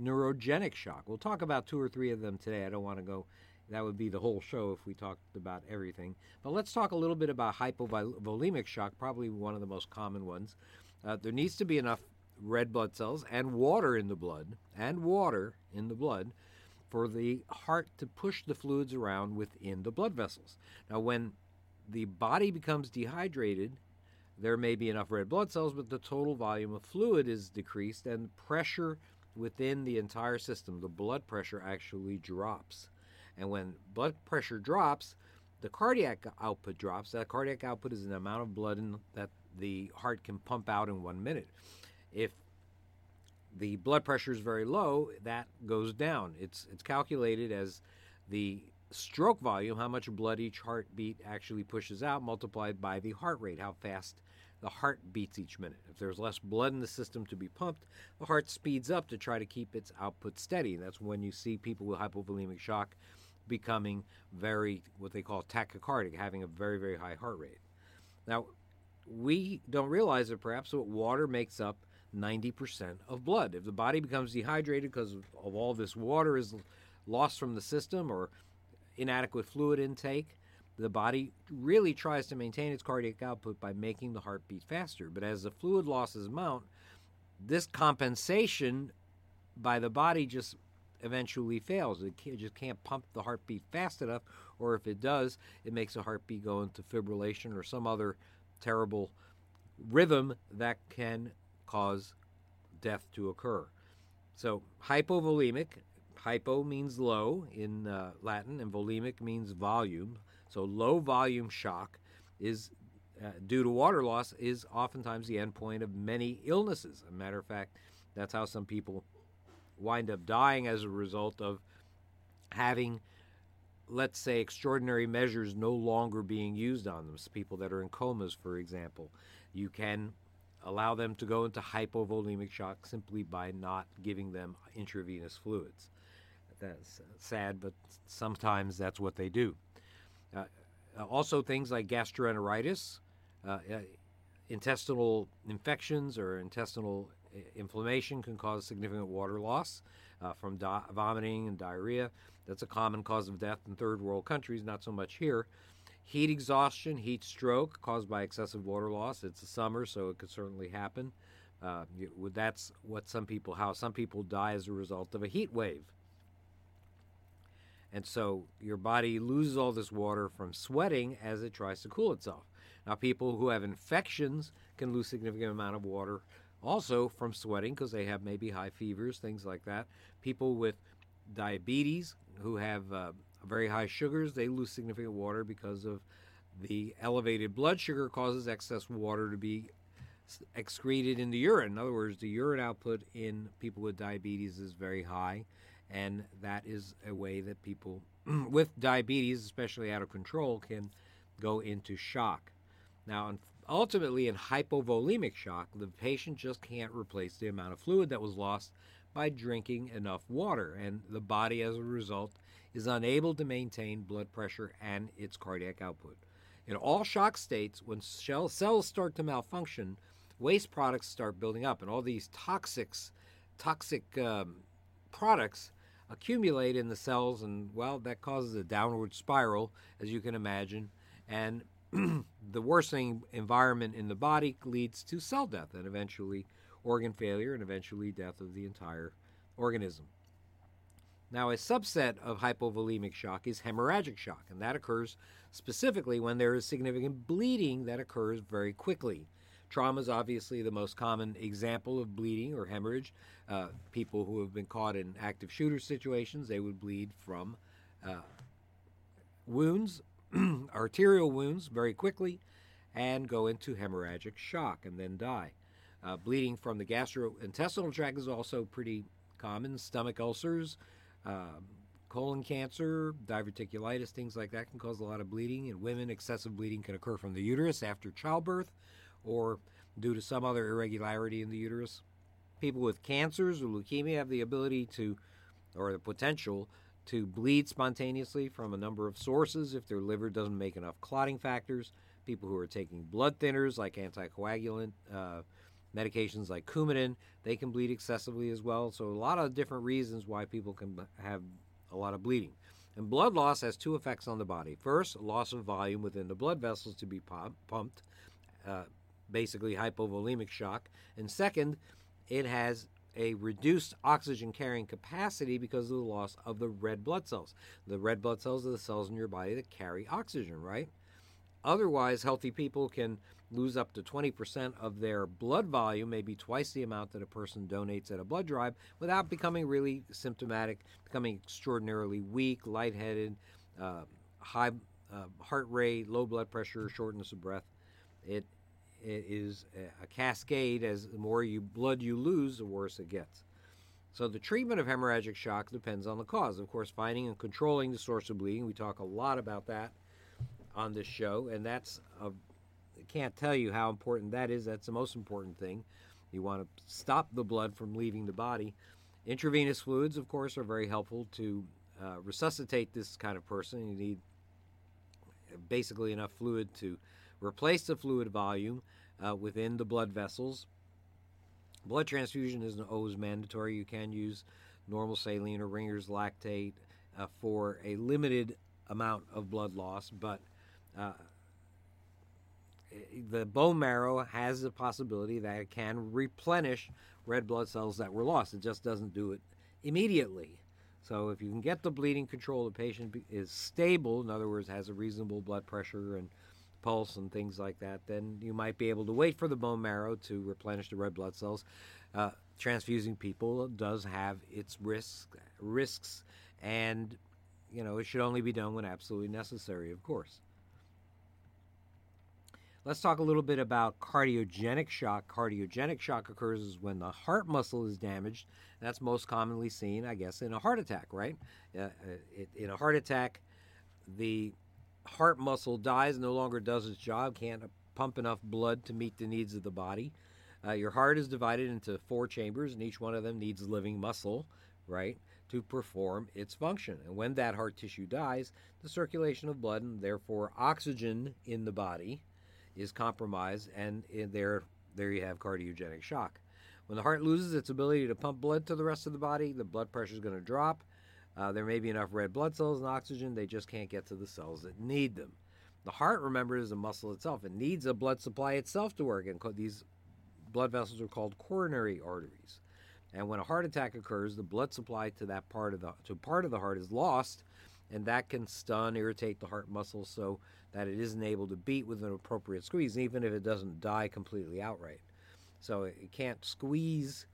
neurogenic shock. We'll talk about two or three of them today. I don't want to go, that would be the whole show if we talked about everything. But let's talk a little bit about hypovolemic shock, probably one of the most common ones. Uh, there needs to be enough red blood cells and water in the blood, and water in the blood for the heart to push the fluids around within the blood vessels. Now, when the body becomes dehydrated, there may be enough red blood cells, but the total volume of fluid is decreased and pressure within the entire system, the blood pressure actually drops. And when blood pressure drops, the cardiac output drops. That cardiac output is the amount of blood in, that the heart can pump out in one minute. If the blood pressure is very low, that goes down. It's it's calculated as the stroke volume, how much blood each heartbeat actually pushes out, multiplied by the heart rate, how fast the heart beats each minute. If there's less blood in the system to be pumped, the heart speeds up to try to keep its output steady. That's when you see people with hypovolemic shock becoming very what they call tachycardic, having a very very high heart rate. Now, we don't realize it perhaps, but water makes up 90% of blood. If the body becomes dehydrated because of, all this water is lost from the system or inadequate fluid intake, the body really tries to maintain its cardiac output by making the heart beat faster. But as the fluid losses mount, this compensation by the body just eventually fails. It just can't pump the heartbeat fast enough, or if it does, it makes the heartbeat go into fibrillation or some other terrible rhythm that can cause death to occur. So, hypovolemic, hypo means low in uh, Latin, and volemic means volume. So, low volume shock is uh, due to water loss is oftentimes the endpoint of many illnesses. As a matter of fact, that's how some people wind up dying as a result of having, let's say, extraordinary measures no longer being used on them. So people that are in comas, for example, you can allow them to go into hypovolemic shock simply by not giving them intravenous fluids. That's sad, but sometimes that's what they do. Uh, also, things like gastroenteritis, uh, uh, intestinal infections, or intestinal inflammation can cause significant water loss uh, from di- vomiting and diarrhea. That's a common cause of death in third world countries, not so much here. Heat exhaustion, heat stroke caused by excessive water loss. It's the summer, so it could certainly happen. Uh, that's what some people, how some people die as a result of a heat wave. And so your body loses all this water from sweating as it tries to cool itself. Now, people who have infections can lose significant amount of water also from sweating because they have maybe high fevers, things like that. People with diabetes who have uh, very high sugars, they lose significant water because of the elevated blood sugar causes excess water to be excreted in the urine. In other words, the urine output in people with diabetes is very high, and that is a way that people with diabetes, especially out of control, can go into shock. Now, ultimately, in hypovolemic shock, the patient just can't replace the amount of fluid that was lost by drinking enough water, and the body, as a result, is unable to maintain blood pressure and its cardiac output. In all shock states, when cells start to malfunction, waste products start building up, and all these toxics, toxic um, products accumulate in the cells, and well, that causes a downward spiral, as you can imagine. And the worsening environment in the body leads to cell death and eventually organ failure and eventually death of the entire organism. Now, a subset of hypovolemic shock is hemorrhagic shock, and that occurs specifically when there is significant bleeding that occurs very quickly. Trauma is obviously the most common example of bleeding or hemorrhage. Uh, people who have been caught in active shooter situations, they would bleed from uh, wounds, arterial wounds, very quickly, and go into hemorrhagic shock and then die. Uh, bleeding from the gastrointestinal tract is also pretty common. Stomach ulcers, um, colon cancer, diverticulitis, things like that can cause a lot of bleeding. In women, excessive bleeding can occur from the uterus after childbirth or due to some other irregularity in the uterus. People with cancers or leukemia have the ability to, or the potential, to bleed spontaneously from a number of sources if their liver doesn't make enough clotting factors. People who are taking blood thinners like anticoagulant uh, medications like Coumadin, they can bleed excessively as well. So, a lot of different reasons why people can have a lot of bleeding. And blood loss has two effects on the body. First, loss of volume within the blood vessels to be pumped, uh, basically hypovolemic shock. And second, it has a reduced oxygen carrying capacity because of the loss of the red blood cells. The red blood cells are the cells in your body that carry oxygen, right? Otherwise, healthy people can lose up to 20% of their blood volume, maybe twice the amount that a person donates at a blood drive, without becoming really symptomatic, becoming extraordinarily weak, lightheaded, uh, high uh, heart rate, low blood pressure, shortness of breath. It, it is a cascade. As the more you blood you lose, the worse it gets. So the treatment of hemorrhagic shock depends on the cause. Of course, finding and controlling the source of bleeding. We talk a lot about that on this show, and that's a can't tell you how important that is. That's the most important thing. You want to stop the blood from leaving the body. Intravenous fluids, of course, are very helpful to uh, resuscitate this kind of person. You need basically enough fluid to replace the fluid volume uh, within the blood vessels. Blood transfusion isn't always mandatory. You can use normal saline or Ringer's lactate uh, for a limited amount of blood loss, but uh, the bone marrow has the possibility that it can replenish red blood cells that were lost. It just doesn't do it immediately. So if you can get the bleeding control, the patient is stable, in other words, has a reasonable blood pressure and pulse and things like that, then you might be able to wait for the bone marrow to replenish the red blood cells. Uh, transfusing people does have its risks, risks, and you know it should only be done when absolutely necessary, of course. Let's talk a little bit about cardiogenic shock. Cardiogenic shock occurs when the heart muscle is damaged. That's most commonly seen, I guess, in a heart attack, right? Uh, it, in a heart attack, the heart muscle dies, no longer does its job, can't pump enough blood to meet the needs of the body. Uh, your heart is divided into four chambers, and each one of them needs living muscle, right, to perform its function. And when that heart tissue dies, the circulation of blood and therefore oxygen in the body is compromised, and there, there you have cardiogenic shock. When the heart loses its ability to pump blood to the rest of the body, the blood pressure is going to drop. Uh, there may be enough red blood cells and oxygen, they just can't get to the cells that need them. The heart, remember, is a muscle itself. It needs a blood supply itself to work, and these blood vessels are called coronary arteries. And when a heart attack occurs, the blood supply to that part of the to part of the heart is lost, and that can stun, irritate the heart muscle so that it isn't able to beat with an appropriate squeeze, even if it doesn't die completely outright. So it can't squeeze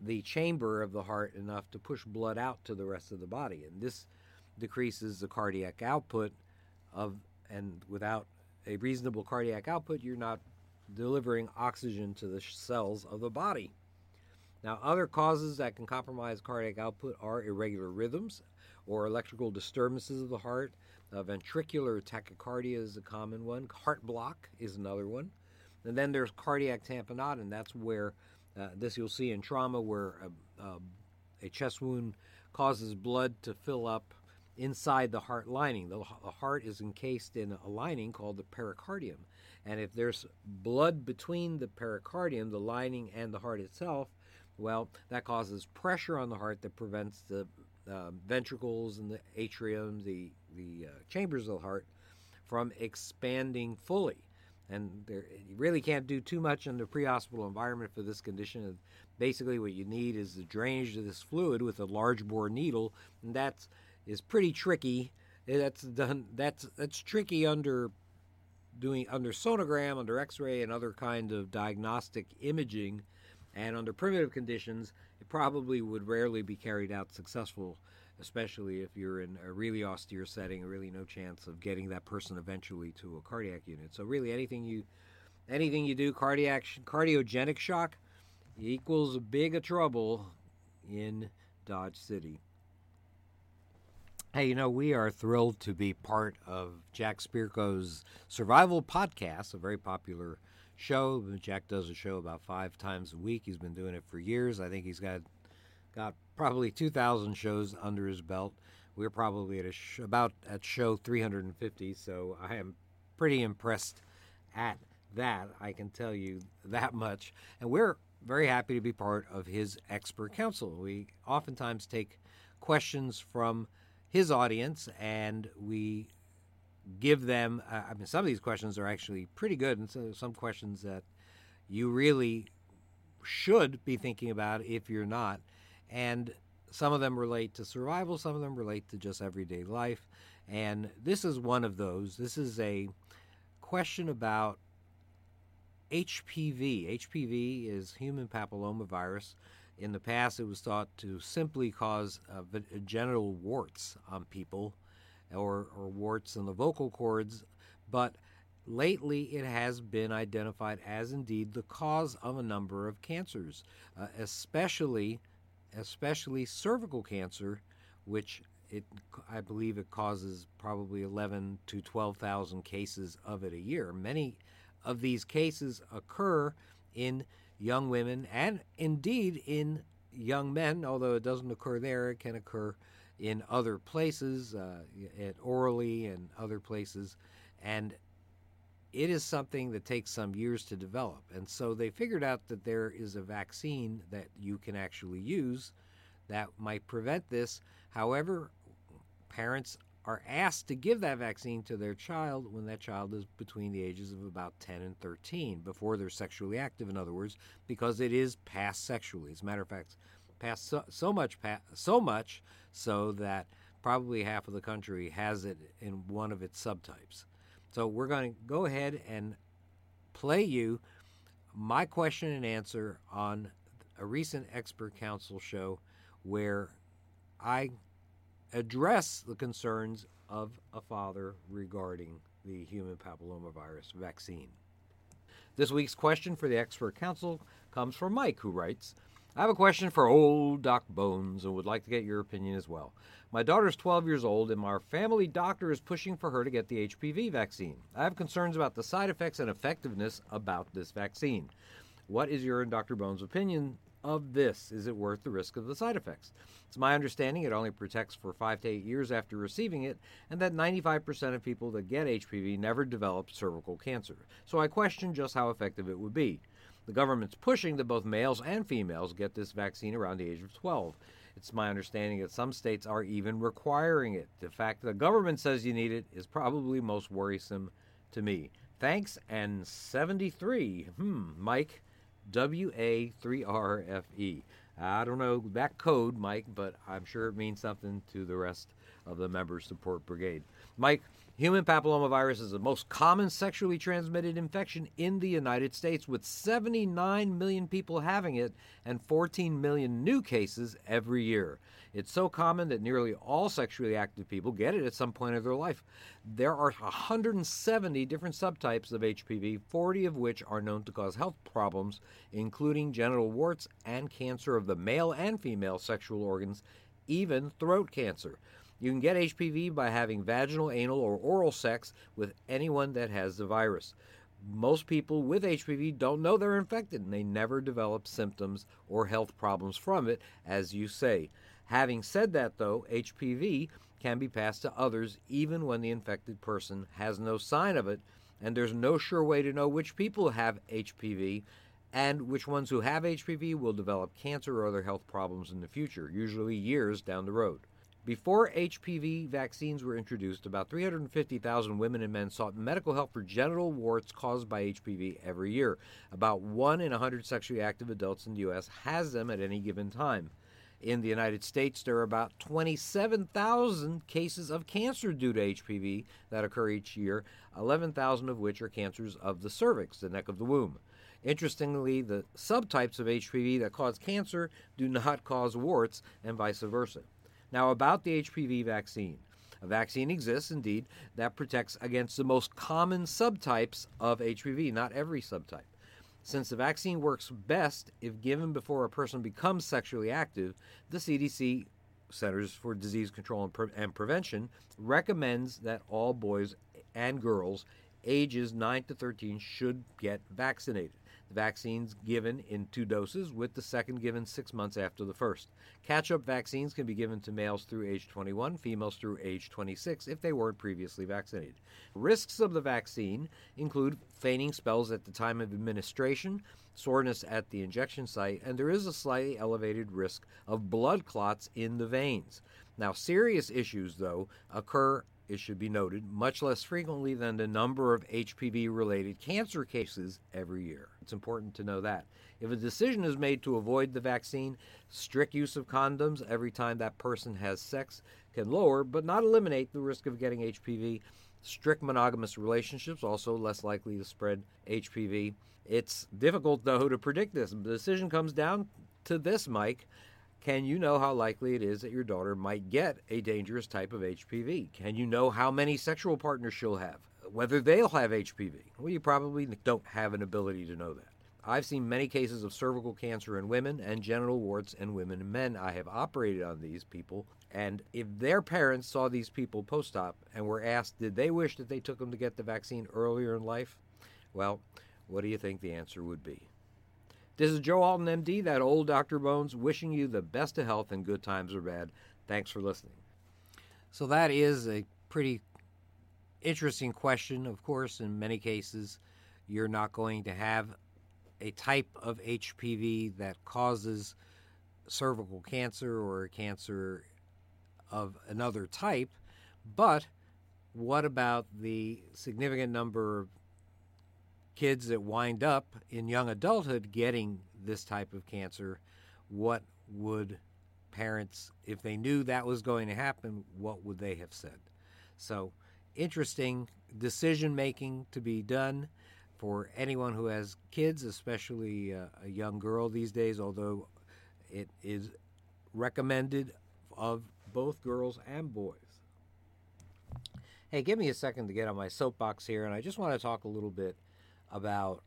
the chamber of the heart enough to push blood out to the rest of the body, and this decreases the cardiac output of and without a reasonable cardiac output, you're not delivering oxygen to the cells of the body. Now, other causes that can compromise cardiac output are irregular rhythms or electrical disturbances of the heart. Uh, ventricular tachycardia is a common one. Heart block is another one. And then there's cardiac tamponade, and that's where uh, this you'll see in trauma where a, a, a, chest wound causes blood to fill up inside the heart lining. The, the heart is encased in a lining called the pericardium. And if there's blood between the pericardium, the lining, and the heart itself, well, that causes pressure on the heart that prevents the um, ventricles and the atrium, the the uh, chambers of the heart, from expanding fully. And there, you really can't do too much in the pre-hospital environment for this condition. Basically, what you need is the drainage of this fluid with a large bore needle, and that's is pretty tricky. That's done. That's that's tricky under doing under sonogram, under X-ray, and other kind of diagnostic imaging, and under primitive conditions, it probably would rarely be carried out successful, especially if you're in a really austere setting, really no chance of getting that person eventually to a cardiac unit. So really, anything you anything you do cardiac cardiogenic shock equals big a trouble in Dodge City. Hey, you know, we are thrilled to be part of Jack Spirko's Survival Podcast, a very popular show. Jack does a show about five times a week. He's been doing it for years. I think he's got got probably 2,000 shows under his belt. We're probably at sh- about at show 350, so I am pretty impressed at that. I can tell you that much. And we're very happy to be part of his expert council. We oftentimes take questions from his audience and we give them uh, i mean some of these questions are actually pretty good and so some questions that you really should be thinking about if you're not and some of them relate to survival some of them relate to just everyday life. And this is one of those. This is a question about hpv hpv is human papillomavirus. In the past, it was thought to simply cause uh, genital warts on people or, or warts in the vocal cords, but lately it has been identified as indeed the cause of a number of cancers, uh, especially especially cervical cancer, which it I believe it causes probably 11 to 12,000 cases of it a year. Many of these cases occur in young women and indeed in young men, although it doesn't occur there, it can occur in other places, uh, at orally and other places. And it is something that takes some years to develop. And so they figured out that there is a vaccine that you can actually use that might prevent this. However, parents are asked to give that vaccine to their child when that child is between the ages of about 10 and 13, before they're sexually active, in other words, because it is passed sexually. As a matter of fact, passed so, so much, so much so that probably half of the country has it in one of its subtypes. So we're going to go ahead and play you my question and answer on a recent expert council show where I address the concerns of a father regarding the human papillomavirus vaccine. This week's question for the expert council comes from Mike, who writes I have a question for old Doc Bones and would like to get your opinion as well. My daughter is 12 years old, and our family doctor is pushing for her to get the HPV vaccine. I have concerns about the side effects and effectiveness about this vaccine. What is your and Dr. Bones' opinion of this? Is it worth the risk of the side effects? It's my understanding it only protects for five to eight years after receiving it, and that 95% of people that get HPV never develop cervical cancer. So I question just how effective it would be. The government's pushing that both males and females get this vaccine around the age of 12. It's my understanding that some states are even requiring it. The fact that the government says you need it is probably most worrisome to me. Thanks and 73. Hmm, Mike. WA3RFE. I don't know that code, Mike, but I'm sure it means something to the rest of the Member Support Brigade. Mike, human papillomavirus is the most common sexually transmitted infection in the United States, with 79 million people having it and 14 million new cases every year. It's so common that nearly all sexually active people get it at some point of their life. There are 170 different subtypes of HPV, 40 of which are known to cause health problems, including genital warts and cancer of the male and female sexual organs, even throat cancer. You can get HPV by having vaginal, anal, or oral sex with anyone that has the virus. Most people with HPV don't know they're infected and they never develop symptoms or health problems from it, as you say. Having said that, though, HPV can be passed to others even when the infected person has no sign of it, and there's no sure way to know which people have HPV and which ones who have HPV will develop cancer or other health problems in the future, usually years down the road. Before HPV vaccines were introduced, about 350,000 women and men sought medical help for genital warts caused by HPV every year. About 1 in 100 sexually active adults in the U.S. has them at any given time. In the United States, there are about 27,000 cases of cancer due to HPV that occur each year, 11,000 of which are cancers of the cervix, the neck of the womb. Interestingly, the subtypes of HPV that cause cancer do not cause warts, and vice versa. Now, about the HPV vaccine. A vaccine exists, indeed, that protects against the most common subtypes of HPV, not every subtype. Since the vaccine works best if given before a person becomes sexually active, the CDC, Centers for Disease Control and, Pre- and Prevention, recommends that all boys and girls ages 9 to 13 should get vaccinated. The vaccine's given in two doses, with the second given six months after the first. Catch up vaccines can be given to males through age 21, females through age 26 if they weren't previously vaccinated. Risks of the vaccine include fainting spells at the time of administration, soreness at the injection site, and there is a slightly elevated risk of blood clots in the veins. Now, serious issues, though, occur it should be noted, much less frequently than the number of HPV related cancer cases every year. It's important to know that. If a decision is made to avoid the vaccine, strict use of condoms every time that person has sex can lower but not eliminate the risk of getting HPV. Strict monogamous relationships also less likely to spread HPV. It's difficult though to predict this. The decision comes down to this, Mike. Can you know how likely it is that your daughter might get a dangerous type of HPV? Can you know how many sexual partners she'll have? Whether they'll have HPV? Well, you probably don't have an ability to know that. I've seen many cases of cervical cancer in women and genital warts in women and men. I have operated on these people, and if their parents saw these people post op and were asked, did they wish that they took them to get the vaccine earlier in life? Well, what do you think the answer would be? This is Joe Alton, MD, that old Dr. Bones, wishing you the best of health in good times or bad. Thanks for listening. So, that is a pretty interesting question. Of course, in many cases, you're not going to have a type of HPV that causes cervical cancer or cancer of another type. But what about the significant number of kids that wind up in young adulthood getting this type of cancer, what would parents, if they knew that was going to happen, what would they have said? So, interesting decision making to be done for anyone who has kids, especially uh, a young girl these days, although it is recommended of both girls and boys. Hey, give me a second to get on my soapbox here, and I just want to talk a little bit about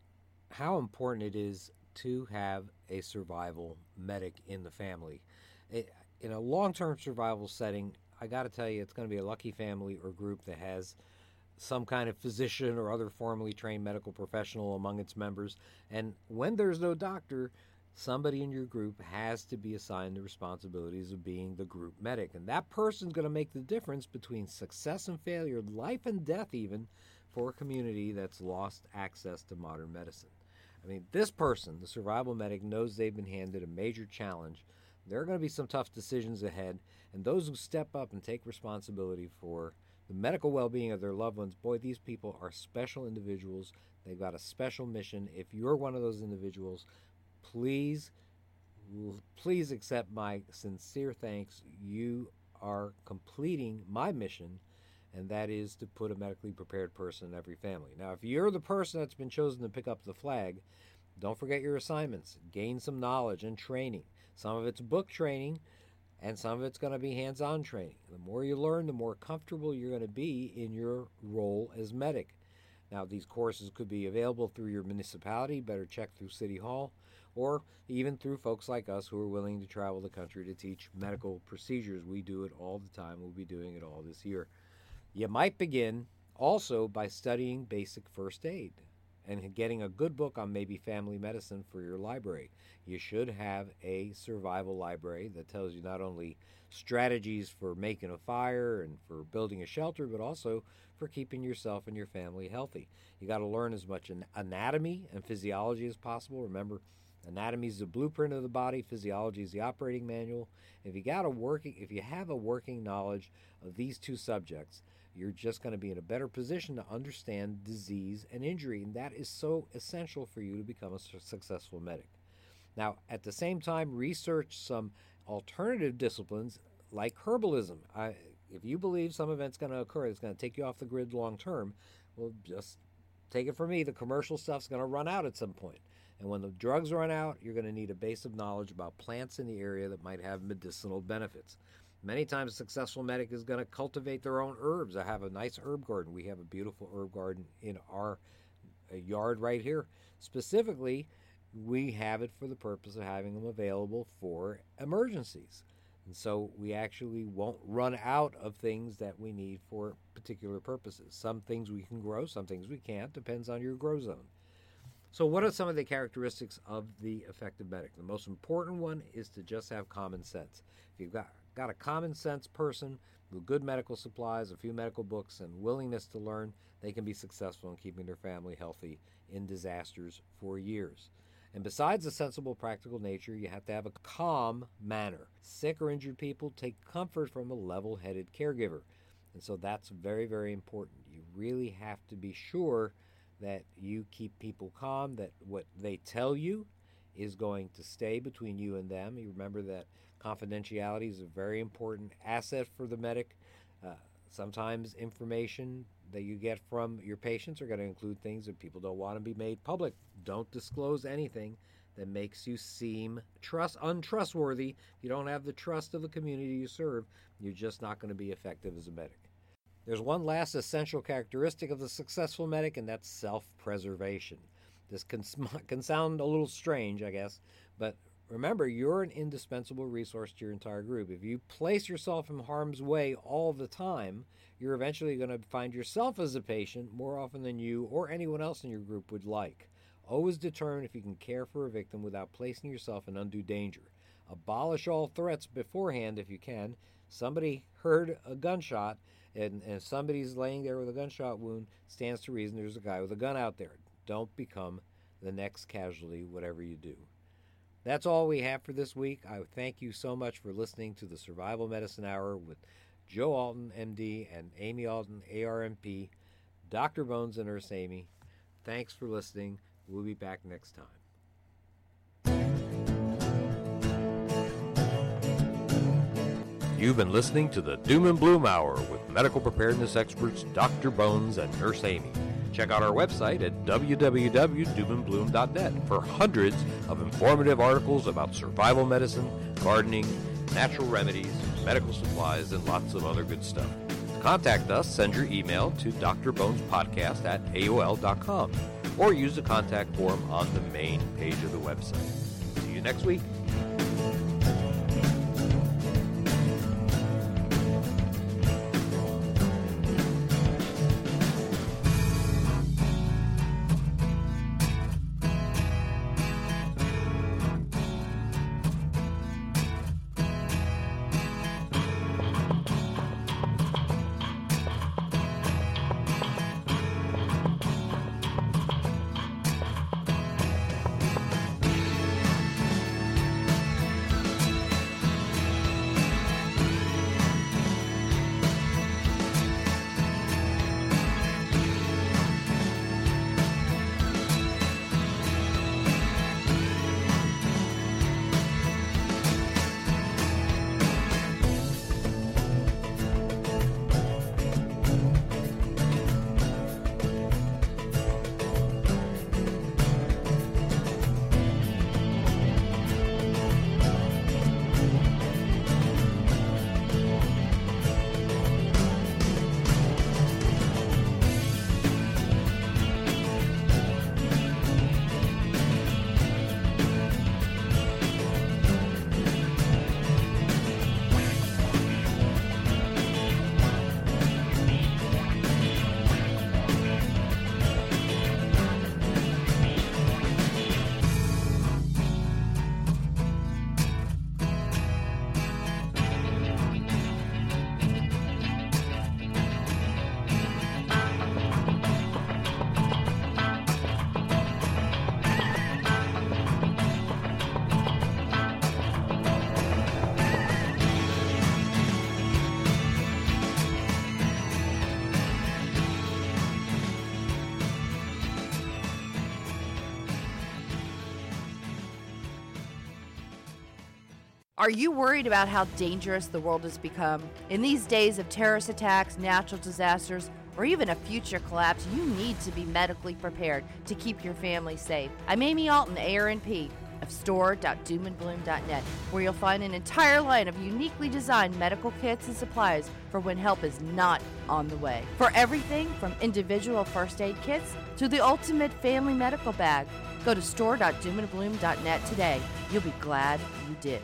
how important it is to have a survival medic in the family. It, in a long term survival setting, I got to tell you, it's going to be a lucky family or group that has some kind of physician or other formally trained medical professional among its members. And when there's no doctor, somebody in your group has to be assigned the responsibilities of being the group medic. And that person's going to make the difference between success and failure, life and death, even for a community that's lost access to modern medicine. I mean, this person, the survival medic, knows they've been handed a major challenge. There are going to be some tough decisions ahead, and those who step up and take responsibility for the medical well being of their loved ones, boy, these people are special individuals. They've got a special mission. If you're one of those individuals, please, please accept my sincere thanks. You are completing my mission and that is to put a medically prepared person in every family. Now, if you're the person that's been chosen to pick up the flag, don't forget your assignments. Gain some knowledge and training. Some of it's book training, and some of it's going to be hands on training. The more you learn, the more comfortable you're going to be in your role as medic. Now, these courses could be available through your municipality, better check through City Hall, or even through folks like us who are willing to travel the country to teach medical procedures. We do it all the time. We'll be doing it all this year. You might begin also by studying basic first aid and getting a good book on maybe family medicine for your library. You should have a survival library that tells you not only strategies for making a fire and for building a shelter, but also for keeping yourself and your family healthy. You got to learn as much anatomy and physiology as possible. Remember, Anatomy is the blueprint of the body, physiology is the operating manual. If you got a working if you have a working knowledge of these two subjects, you're just going to be in a better position to understand disease and injury, and that is so essential for you to become a successful medic. Now, at the same time, research some alternative disciplines like herbalism. I, if you believe some event's going to occur that's going to take you off the grid long term, well, just take it from me. The commercial stuff's going to run out at some point. And when the drugs run out, you're going to need a base of knowledge about plants in the area that might have medicinal benefits. Many times, a successful medic is going to cultivate their own herbs. I have a nice herb garden. We have a beautiful herb garden in our uh, yard right here. Specifically, we have it for the purpose of having them available for emergencies. And so we actually won't run out of things that we need for particular purposes. Some things we can grow, some things we can't, depends on your grow zone. So, what are some of the characteristics of the effective medic? The most important one is to just have common sense. If you've got, got a common sense person with good medical supplies, a few medical books, and willingness to learn, they can be successful in keeping their family healthy in disasters for years. And besides a sensible, practical nature, you have to have a calm manner. Sick or injured people take comfort from a level headed caregiver. And so that's very, very important. You really have to be sure that you keep people calm, that what they tell you is going to stay between you and them. You remember that confidentiality is a very important asset for the medic. Uh, sometimes information that you get from your patients are going to include things that people don't want to be made public. Don't disclose anything that makes you seem trust untrustworthy. If you don't have the trust of the community you serve, you're just not going to be effective as a medic. There's one last essential characteristic of the successful medic, and that's self-preservation. This can, can sound a little strange, I guess, but remember, you're an indispensable resource to your entire group. If you place yourself in harm's way all the time, you're eventually going to find yourself as a patient more often than you or anyone else in your group would like. Always determine if you can care for a victim without placing yourself in undue danger. Abolish all threats beforehand if you can. Somebody heard a gunshot and, and somebody's laying there with a gunshot wound, stands to reason there's a guy with a gun out there. Don't become the next casualty, whatever you do. That's all we have for this week. I thank you so much for listening to the Survival Medicine Hour with Joe Alton, MD, and Amy Alton, ARNP, Dr. Bones and Nurse Amy. Thanks for listening. We'll be back next time. You've been listening to the Doom and Bloom Hour with medical preparedness experts Dr. Bones and Nurse Amy. Check out our website at www.doomandbloom.net for hundreds of informative articles about survival medicine, gardening, natural remedies, medical supplies, and lots of other good stuff. Contact us, send your email to drbonespodcast at AOL.com or use the contact form on the main page of the website. See you next week. Are you worried about how dangerous the world has become? In these days of terrorist attacks, natural disasters, or even a future collapse, you need to be medically prepared to keep your family safe. I'm Amy Alton, ARNP of store.doomandbloom.net, where you'll find an entire line of uniquely designed medical kits and supplies for when help is not on the way. For everything from individual first aid kits to the ultimate family medical bag, go to store.doomandbloom.net today. You'll be glad you did.